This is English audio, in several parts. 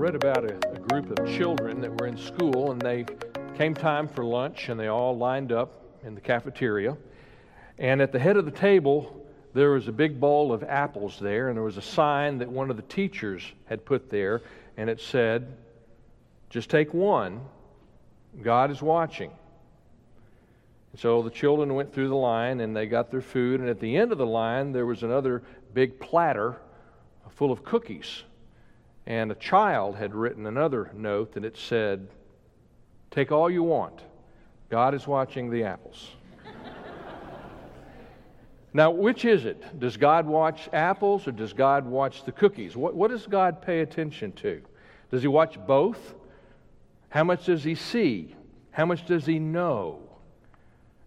read about a, a, group of children that were in school, and they came time for lunch, and they all lined up in the cafeteria. And at the head of the table, there was a big bowl of apples there, and there was a sign that one of the teachers had put there, and it said, Just take one, God is watching. So the children went through the line and they got their food, and at the end of the line, there was another big platter full of cookies. And a child had written another note, and it said, Take all you want. God is watching the apples. now, which is it? Does God watch apples or does God watch the cookies? What, what does God pay attention to? Does He watch both? How much does He see? How much does He know?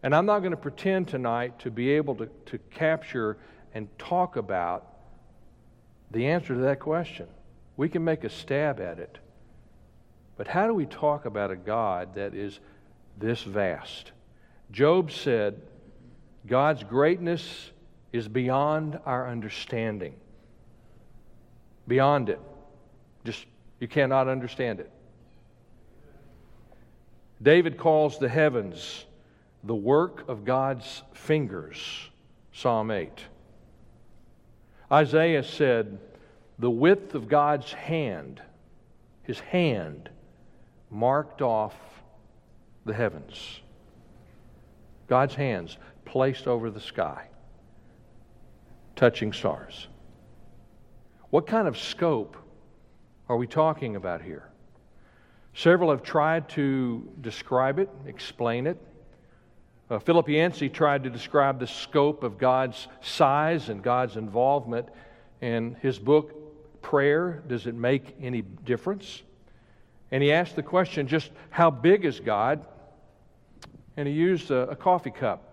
And I'm not going to pretend tonight to be able to, to capture and talk about the answer to that question. We can make a stab at it. But how do we talk about a God that is this vast? Job said, God's greatness is beyond our understanding. Beyond it. Just, you cannot understand it. David calls the heavens the work of God's fingers, Psalm 8. Isaiah said, the width of God's hand, his hand, marked off the heavens. God's hands placed over the sky, touching stars. What kind of scope are we talking about here? Several have tried to describe it, explain it. Uh, Philip Yancey tried to describe the scope of God's size and God's involvement in his book, Prayer. Does it make any difference? And he asked the question, just how big is God? And he used a, a coffee cup.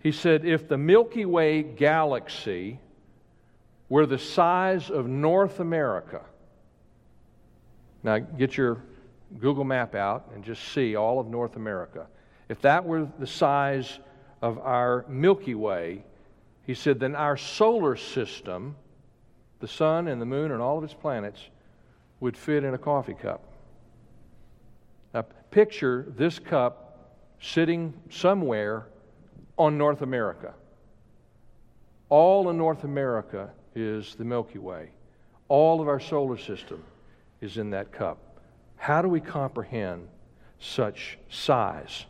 He said, if the Milky Way galaxy were the size of North America, now get your Google map out and just see all of North America. If that were the size of our Milky Way, he said, then our solar system, the sun and the moon and all of its planets, would fit in a coffee cup. Now, picture this cup sitting somewhere on North America. All in North America is the Milky Way. All of our solar system is in that cup. How do we comprehend such size?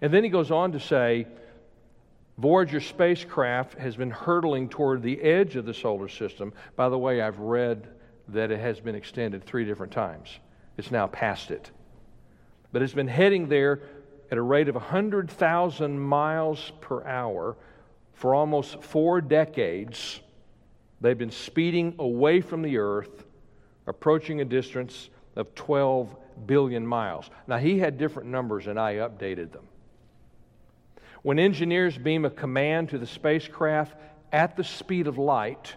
And then he goes on to say Voyager spacecraft has been hurtling toward the edge of the solar system. By the way, I've read that it has been extended three different times. It's now past it. But it's been heading there at a rate of 100,000 miles per hour for almost four decades. They've been speeding away from the Earth, approaching a distance of 12 billion miles. Now, he had different numbers, and I updated them. When engineers beam a command to the spacecraft at the speed of light,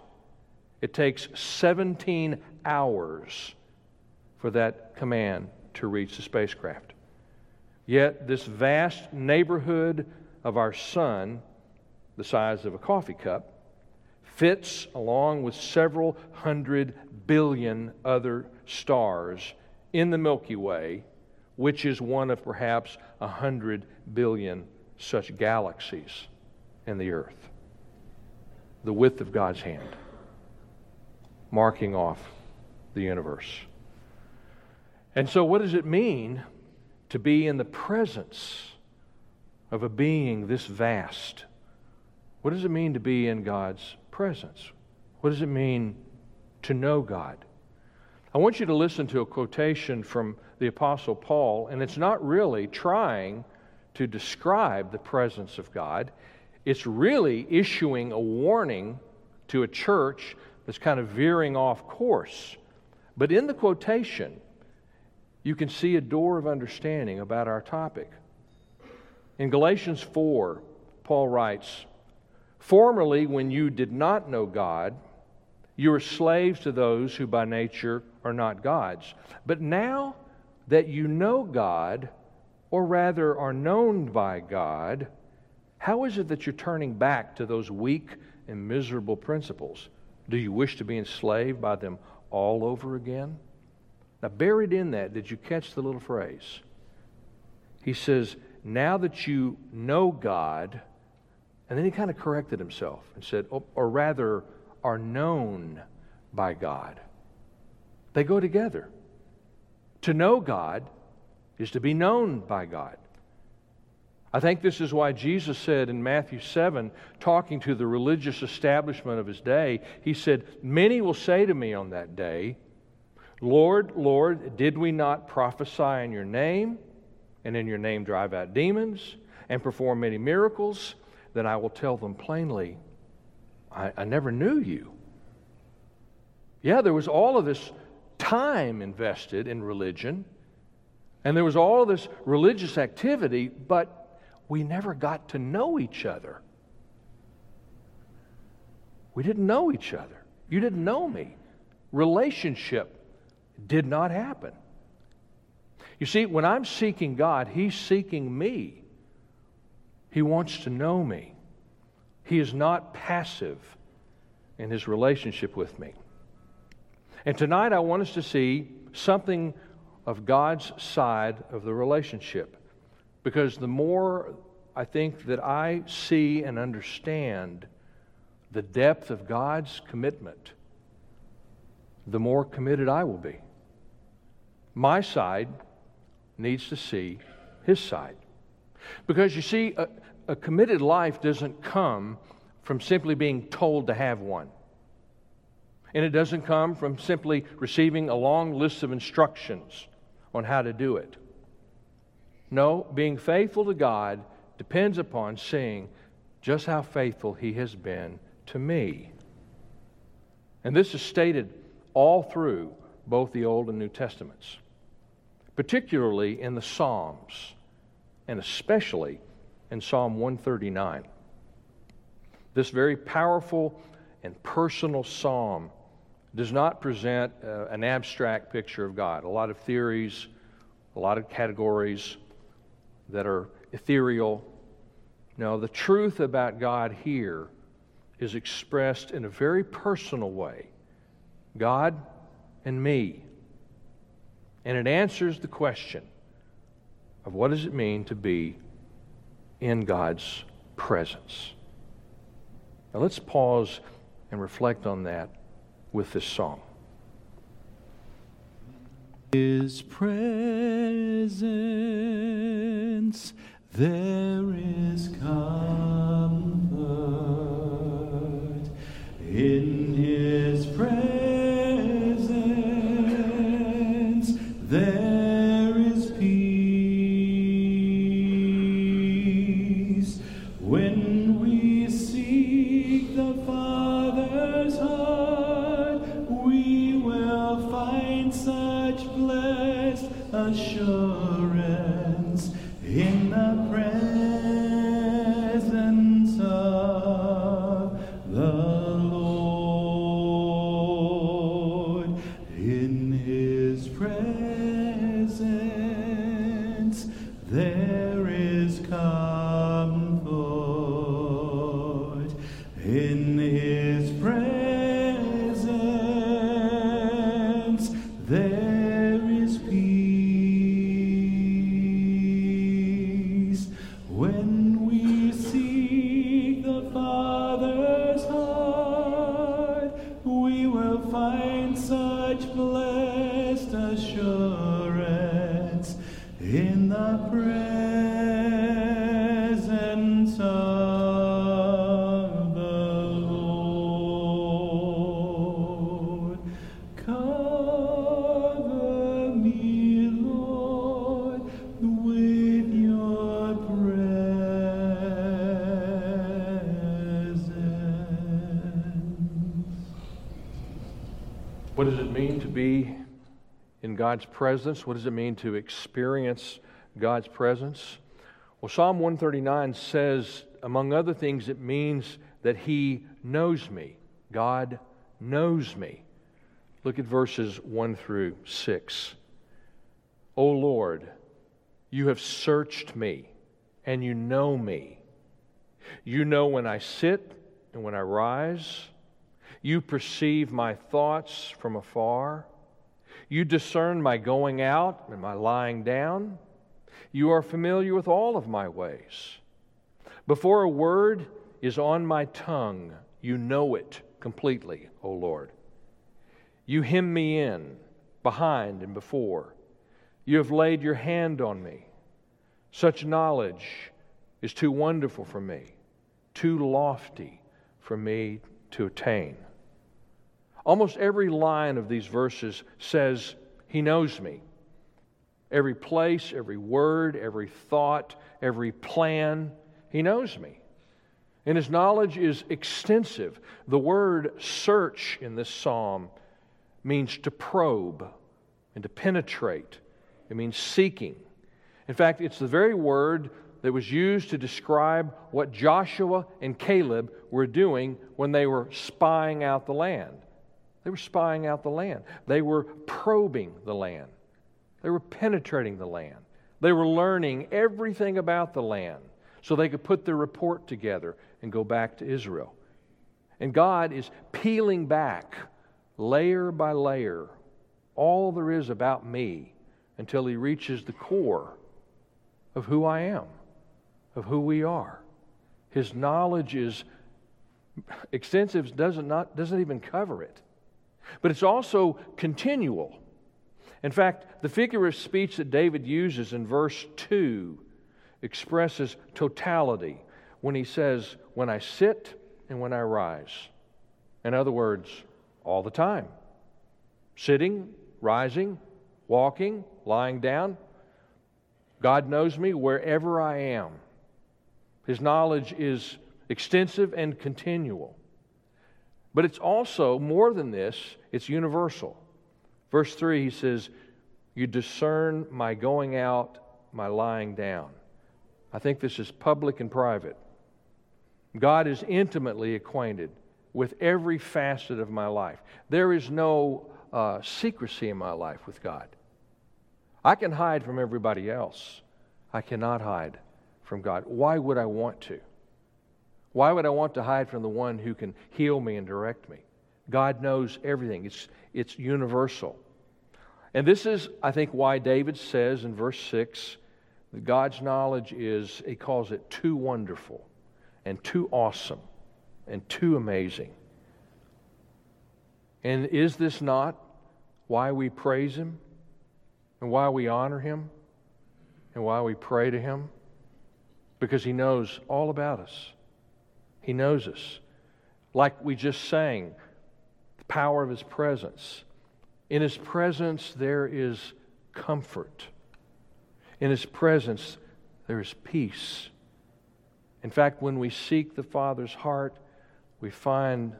it takes 17 hours for that command to reach the spacecraft. Yet, this vast neighborhood of our sun, the size of a coffee cup, fits along with several hundred billion other stars in the Milky Way, which is one of perhaps a hundred billion such galaxies in the earth. The width of God's hand, marking off the universe. And so, what does it mean to be in the presence of a being this vast? What does it mean to be in God's presence? What does it mean to know God? I want you to listen to a quotation from the Apostle Paul, and it's not really trying to describe the presence of God. It's really issuing a warning to a church that's kind of veering off course. But in the quotation, you can see a door of understanding about our topic. In Galatians 4, Paul writes, Formerly, when you did not know God, you were slaves to those who by nature are not God's. But now that you know God, or rather are known by God, how is it that you're turning back to those weak and miserable principles? Do you wish to be enslaved by them all over again? Now, buried in that, did you catch the little phrase? He says, Now that you know God, and then he kind of corrected himself and said, oh, or rather, are known by God. They go together. To know God is to be known by God. I think this is why Jesus said in Matthew 7, talking to the religious establishment of his day, he said, Many will say to me on that day, Lord, Lord, did we not prophesy in your name, and in your name drive out demons, and perform many miracles? Then I will tell them plainly, I, I never knew you. Yeah, there was all of this time invested in religion, and there was all this religious activity, but we never got to know each other. We didn't know each other. You didn't know me. Relationship did not happen. You see, when I'm seeking God, He's seeking me. He wants to know me. He is not passive in His relationship with me. And tonight I want us to see something of God's side of the relationship. Because the more I think that I see and understand the depth of God's commitment, the more committed I will be. My side needs to see his side. Because you see, a, a committed life doesn't come from simply being told to have one. And it doesn't come from simply receiving a long list of instructions on how to do it. No, being faithful to God depends upon seeing just how faithful He has been to me. And this is stated all through both the Old and New Testaments, particularly in the Psalms, and especially in Psalm 139. This very powerful and personal psalm does not present uh, an abstract picture of God. A lot of theories, a lot of categories that are ethereal. No, the truth about God here is expressed in a very personal way God and me. And it answers the question of what does it mean to be in God's presence. Now let's pause and reflect on that with this song. His presence, there is comfort in in God's presence. What does it mean to experience God's presence? Well, Psalm 139 says, among other things, it means that He knows me. God knows me. Look at verses 1 through 6. O Lord, you have searched me, and you know me. You know when I sit and when I rise. You perceive my thoughts from afar. You discern my going out and my lying down. You are familiar with all of my ways. Before a word is on my tongue, you know it completely, O Lord. You hem me in, behind and before. You have laid your hand on me. Such knowledge is too wonderful for me, too lofty for me to attain. Almost every line of these verses says, He knows me. Every place, every word, every thought, every plan, He knows me. And His knowledge is extensive. The word search in this psalm means to probe and to penetrate, it means seeking. In fact, it's the very word that was used to describe what Joshua and Caleb were doing when they were spying out the land. They were spying out the land, they were probing the land, they were penetrating the land, they were learning everything about the land so they could put their report together and go back to Israel. And God is peeling back layer by layer all there is about me until He reaches the core of who I am, of who we are. His knowledge is extensive, doesn't, not, doesn't even cover it. But it's also continual. In fact, the figure of speech that David uses in verse 2 expresses totality when he says, When I sit and when I rise. In other words, all the time. Sitting, rising, walking, lying down. God knows me wherever I am. His knowledge is extensive and continual. But it's also more than this, it's universal. Verse 3, he says, You discern my going out, my lying down. I think this is public and private. God is intimately acquainted with every facet of my life. There is no uh, secrecy in my life with God. I can hide from everybody else. I cannot hide from God. Why would I want to? Why would I want to hide from the one who can heal me and direct me? God knows everything, it's, it's universal. And this is, I think, why David says in verse 6 that God's knowledge is, he calls it too wonderful and too awesome and too amazing. And is this not why we praise Him and why we honor Him and why we pray to Him? Because He knows all about us. He knows us. Like we just sang, the power of His presence. In His presence, there is comfort. In His presence, there is peace. In fact, when we seek the Father's heart, we find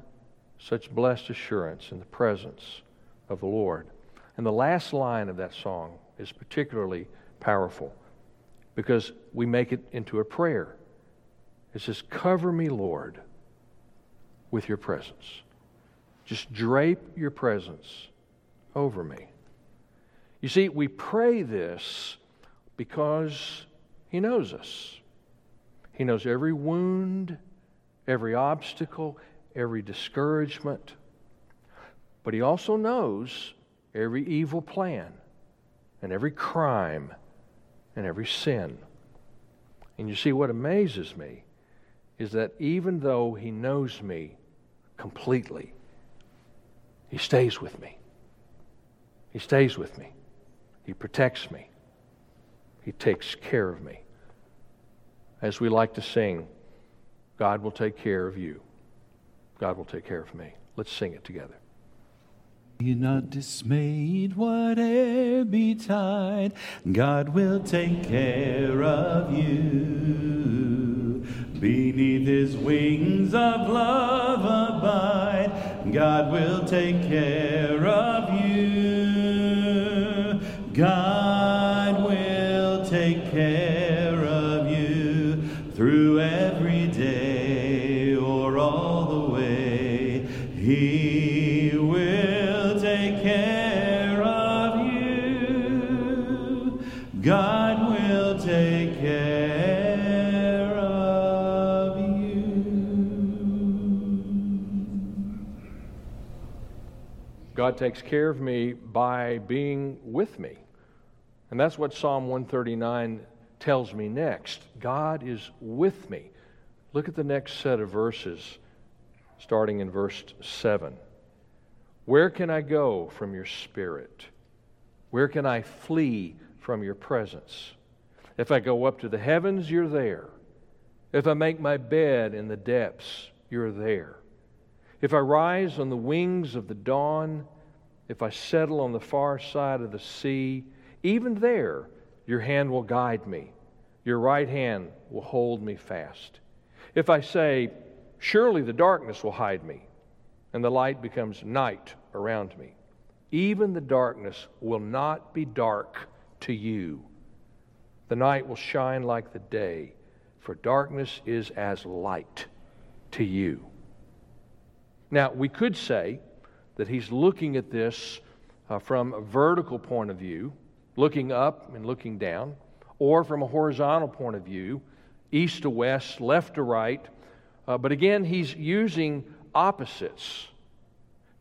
such blessed assurance in the presence of the Lord. And the last line of that song is particularly powerful because we make it into a prayer. It says, Cover me, Lord, with your presence. Just drape your presence over me. You see, we pray this because He knows us. He knows every wound, every obstacle, every discouragement. But He also knows every evil plan and every crime and every sin. And you see, what amazes me is that even though He knows me completely, He stays with me. He stays with me. He protects me. He takes care of me. As we like to sing, God will take care of you. God will take care of me. Let's sing it together. Be not dismayed, whate'er betide, God will take care of you. Beneath his wings of love abide, God will take care of you. God takes care of me by being with me. And that's what Psalm 139 tells me next. God is with me. Look at the next set of verses, starting in verse 7. Where can I go from your spirit? Where can I flee from your presence? If I go up to the heavens, you're there. If I make my bed in the depths, you're there. If I rise on the wings of the dawn, if I settle on the far side of the sea, even there your hand will guide me, your right hand will hold me fast. If I say, Surely the darkness will hide me, and the light becomes night around me, even the darkness will not be dark to you. The night will shine like the day, for darkness is as light to you. Now, we could say that he's looking at this uh, from a vertical point of view, looking up and looking down, or from a horizontal point of view, east to west, left to right. Uh, but again, he's using opposites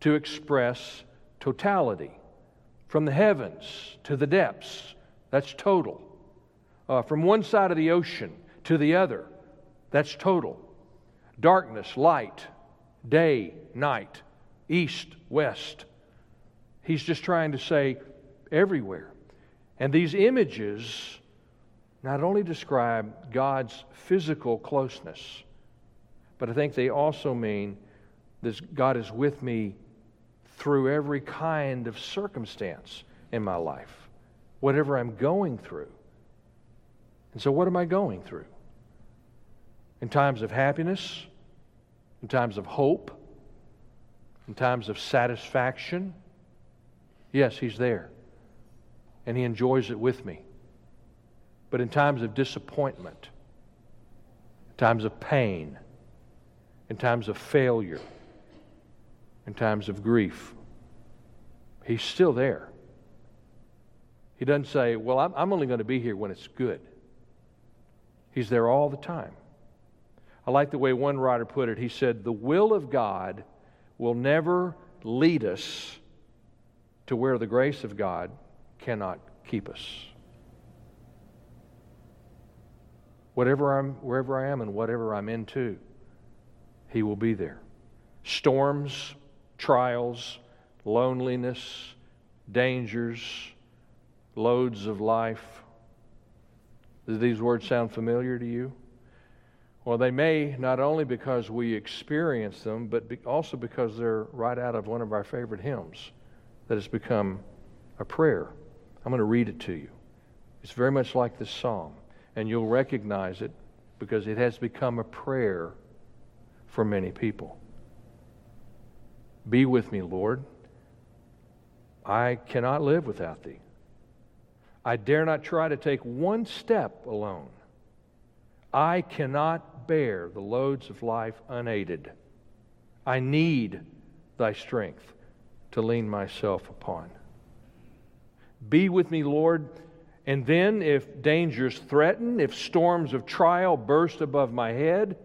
to express totality. From the heavens to the depths, that's total. Uh, from one side of the ocean to the other, that's total. Darkness, light, day, night, east, west. He's just trying to say everywhere. And these images not only describe God's physical closeness, but I think they also mean that God is with me through every kind of circumstance in my life, whatever I'm going through. And so, what am I going through? In times of happiness, in times of hope, in times of satisfaction. Yes, He's there, and He enjoys it with me. But in times of disappointment, in times of pain, in times of failure, in times of grief, He's still there. He doesn't say, Well, I'm only going to be here when it's good. He's there all the time. I like the way one writer put it. He said, The will of God will never lead us to where the grace of God cannot keep us. Whatever I'm, wherever I am and whatever I'm into, He will be there. Storms, trials, loneliness, dangers, loads of life. Do these words sound familiar to you? Well, they may not only because we experience them, but be also because they're right out of one of our favorite hymns that has become a prayer. I'm going to read it to you. It's very much like this psalm, and you'll recognize it because it has become a prayer for many people. Be with me, Lord. I cannot live without thee. I dare not try to take one step alone. I cannot bear the loads of life unaided. I need thy strength to lean myself upon. Be with me, Lord. And then, if dangers threaten, if storms of trial burst above my head,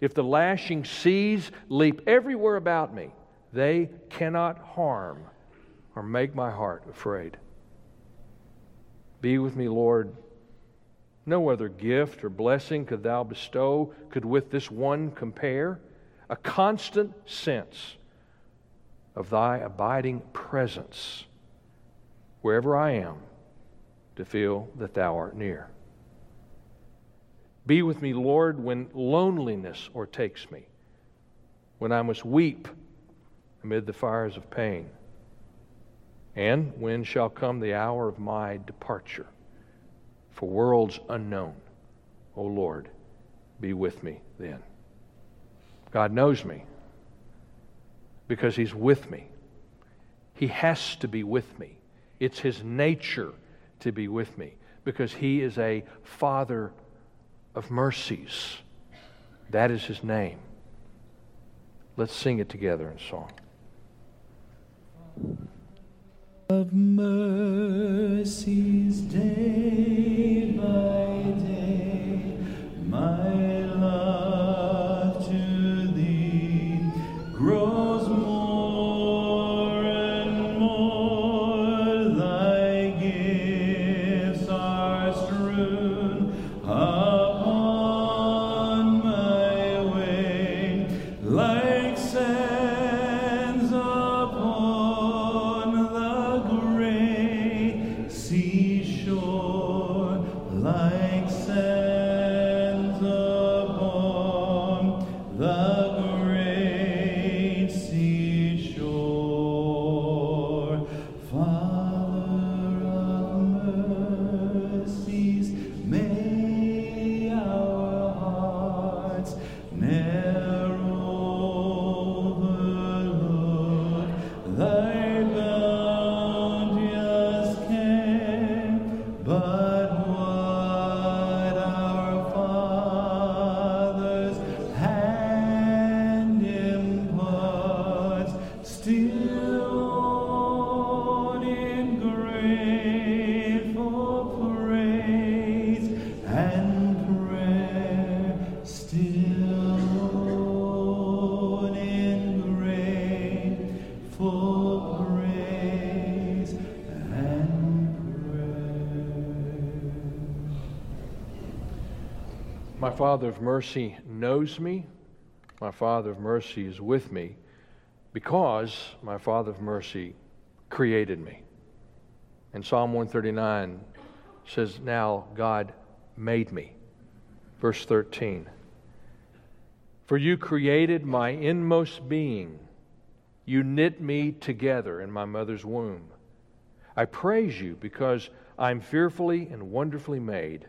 if the lashing seas leap everywhere about me, they cannot harm or make my heart afraid. Be with me, Lord no other gift or blessing could thou bestow, could with this one compare. A constant sense of thy abiding presence wherever I am to feel that thou art near. Be with me, Lord, when loneliness o'ertakes me, when I must weep amid the fires of pain, and when shall come the hour of my departure for worlds unknown. O oh Lord, be with me then. God knows me because He's with me. He has to be with me. It's His nature to be with me because He is a Father of mercies. That is His name. Let's sing it together in song of mercies day by Father of mercy knows me. My Father of mercy is with me because my Father of mercy created me. And Psalm 139 says, Now God made me. Verse 13 For you created my inmost being, you knit me together in my mother's womb. I praise you because I'm fearfully and wonderfully made.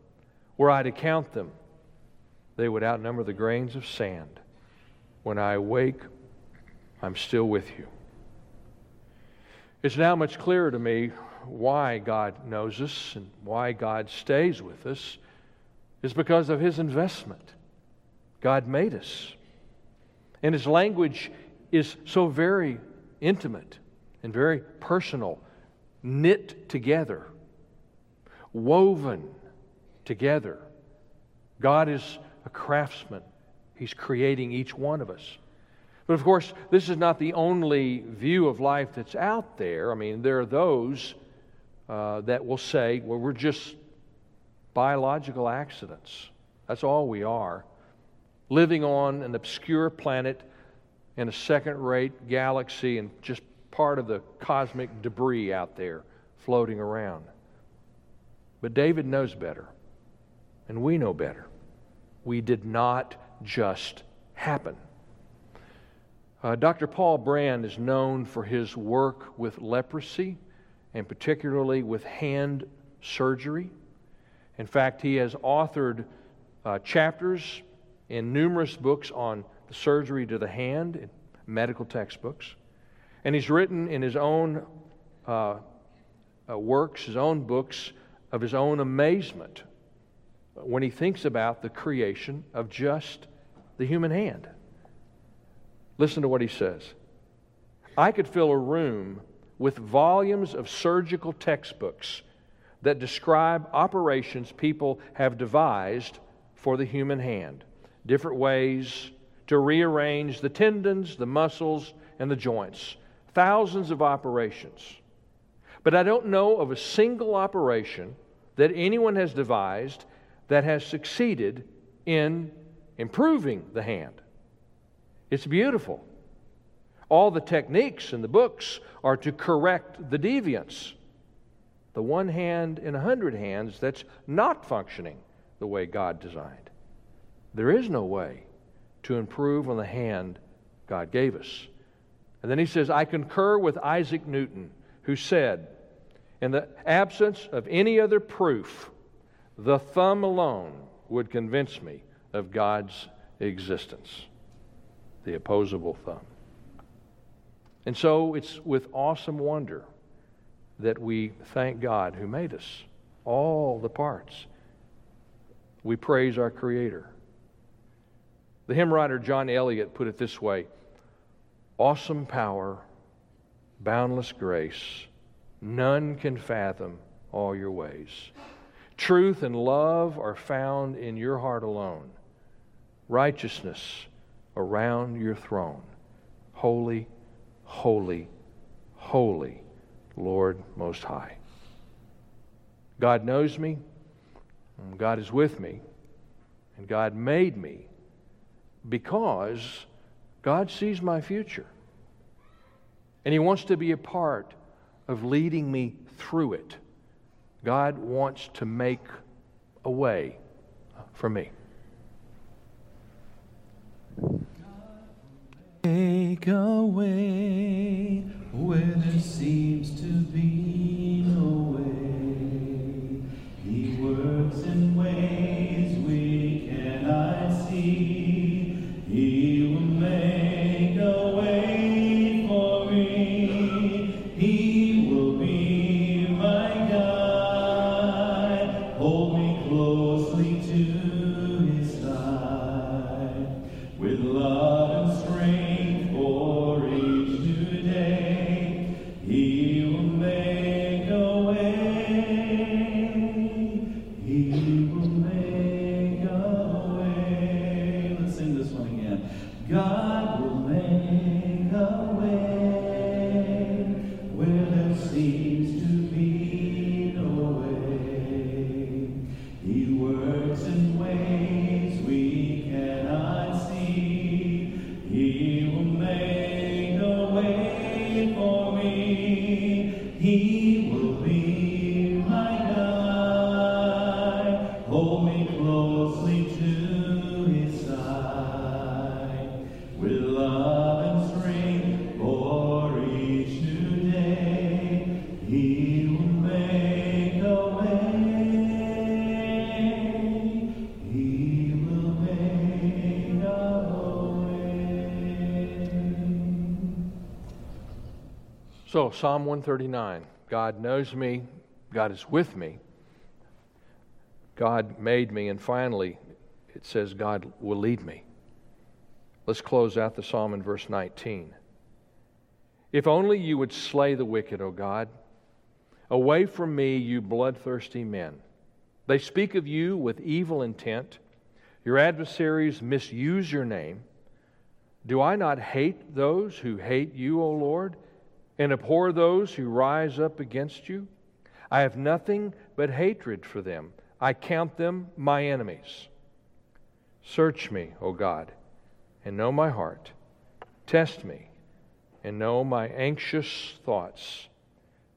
Were I to count them, they would outnumber the grains of sand. When I awake, I'm still with you. It's now much clearer to me why God knows us and why God stays with us is because of his investment. God made us. And his language is so very intimate and very personal, knit together, woven together. God is a craftsman, He's creating each one of us. But of course, this is not the only view of life that's out there. I mean, there are those uh, that will say, well, we're just biological accidents. That's all we are. Living on an obscure planet in a second rate galaxy and just part of the cosmic debris out there floating around. But David knows better, and we know better. We did not just happen. Uh, Dr. Paul Brand is known for his work with leprosy and particularly with hand surgery. In fact, he has authored uh, chapters in numerous books on the surgery to the hand, in medical textbooks. And he's written in his own uh, uh, works, his own books, of his own amazement when he thinks about the creation of just the human hand. Listen to what he says I could fill a room with volumes of surgical textbooks that describe operations people have devised for the human hand, different ways to rearrange the tendons, the muscles, and the joints. Thousands of operations. But I don't know of a single operation that anyone has devised that has succeeded in improving the hand. It's beautiful. All the techniques in the books are to correct the deviance. The one hand in a hundred hands that's not functioning the way God designed. There is no way to improve on the hand God gave us. And then he says, I concur with Isaac Newton, who said, In the absence of any other proof, the thumb alone would convince me of God's existence. The opposable thumb. And so it's with awesome wonder that we thank God who made us, all the parts. We praise our Creator. The hymn writer John Eliot put it this way Awesome power, boundless grace, none can fathom all your ways. Truth and love are found in your heart alone, righteousness around your throne. Holy, holy, holy, Lord Most High. God knows me, God is with me, and God made me because God sees my future. And He wants to be a part of leading me through it. God wants to make a way for me. Make a way where there seems to be So, Psalm 139 God knows me, God is with me, God made me, and finally, it says God will lead me. Let's close out the psalm in verse 19. If only you would slay the wicked, O God. Away from me, you bloodthirsty men. They speak of you with evil intent. Your adversaries misuse your name. Do I not hate those who hate you, O Lord, and abhor those who rise up against you? I have nothing but hatred for them. I count them my enemies. Search me, O God, and know my heart. Test me and know my anxious thoughts.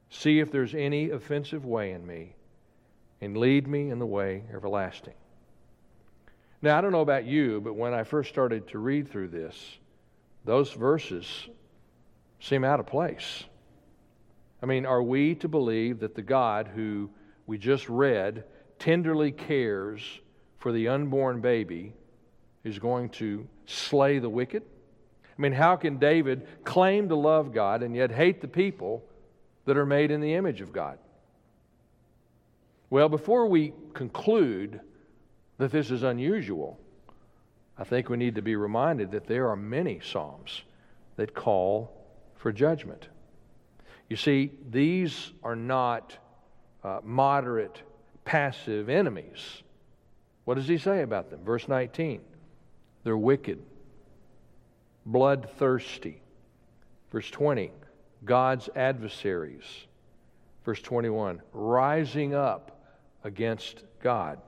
See if there's any offensive way in me, and lead me in the way everlasting. Now, I don't know about you, but when I first started to read through this, those verses seem out of place. I mean, are we to believe that the God who we just read tenderly cares for the unborn baby is going to slay the wicked? I mean, how can David claim to love God and yet hate the people that are made in the image of God? Well, before we conclude that this is unusual, I think we need to be reminded that there are many Psalms that call for judgment. You see, these are not uh, moderate, passive enemies. What does he say about them? Verse 19 they're wicked, bloodthirsty. Verse 20 God's adversaries. Verse 21 rising up against God.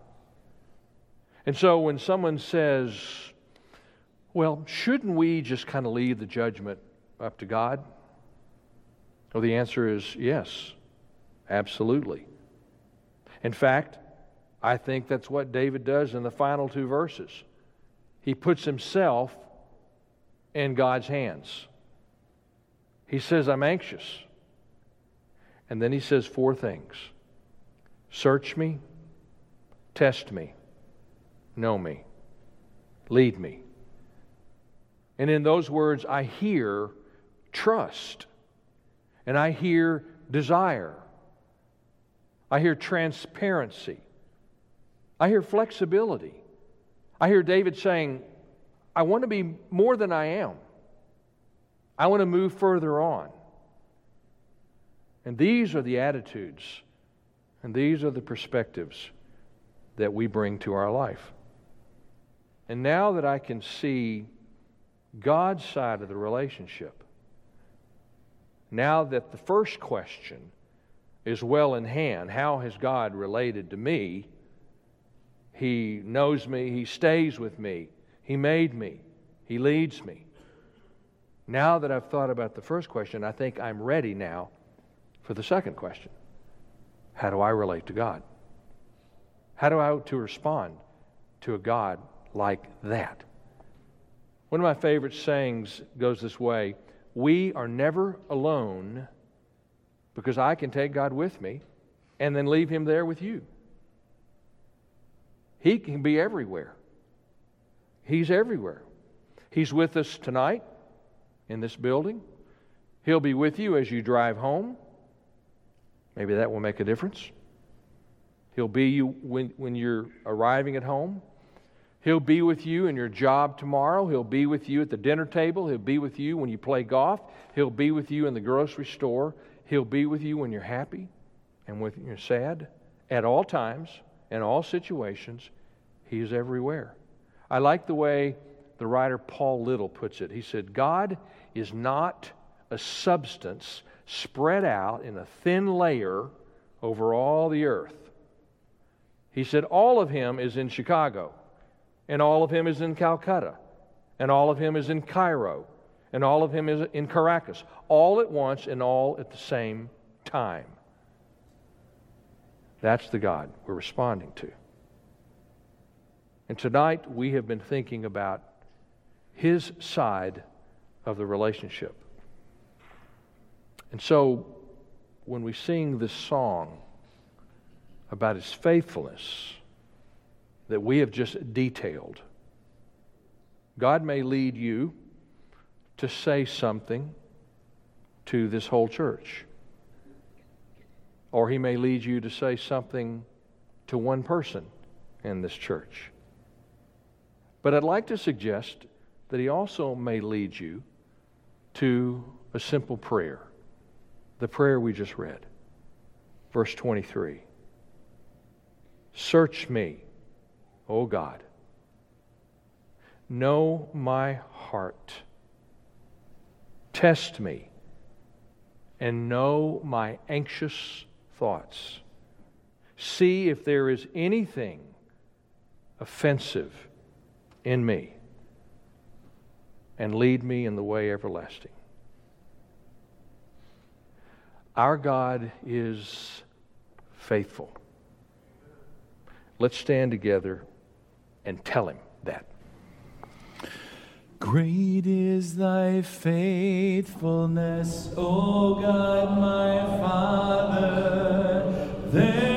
And so when someone says, well, shouldn't we just kind of leave the judgment up to God? Well, the answer is yes, absolutely. In fact, I think that's what David does in the final two verses. He puts himself in God's hands. He says, I'm anxious. And then he says four things Search me, test me, know me, lead me. And in those words, I hear trust, and I hear desire, I hear transparency, I hear flexibility. I hear David saying, I want to be more than I am. I want to move further on. And these are the attitudes and these are the perspectives that we bring to our life. And now that I can see God's side of the relationship, now that the first question is well in hand how has God related to me? He knows me, He stays with me, He made me, He leads me. Now that I've thought about the first question, I think I'm ready now for the second question How do I relate to God? How do I to respond to a God like that? One of my favorite sayings goes this way We are never alone because I can take God with me and then leave Him there with you. He can be everywhere. He's everywhere. He's with us tonight in this building. He'll be with you as you drive home. Maybe that will make a difference. He'll be you when, when you're arriving at home. He'll be with you in your job tomorrow. He'll be with you at the dinner table. He'll be with you when you play golf. He'll be with you in the grocery store. He'll be with you when you're happy and when you're sad. At all times, in all situations, He's everywhere. I like the way the writer Paul Little puts it. He said, God is not a substance spread out in a thin layer over all the earth. He said, All of him is in Chicago, and all of him is in Calcutta, and all of him is in Cairo, and all of him is in Caracas, all at once and all at the same time. That's the God we're responding to. And tonight we have been thinking about his side of the relationship. And so when we sing this song about his faithfulness that we have just detailed, God may lead you to say something to this whole church. Or he may lead you to say something to one person in this church. But I'd like to suggest that he also may lead you to a simple prayer, the prayer we just read. Verse 23 Search me, O God. Know my heart. Test me and know my anxious thoughts. See if there is anything offensive in me and lead me in the way everlasting. Our God is faithful. Let's stand together and tell him that. Great is thy faithfulness, O God my Father. There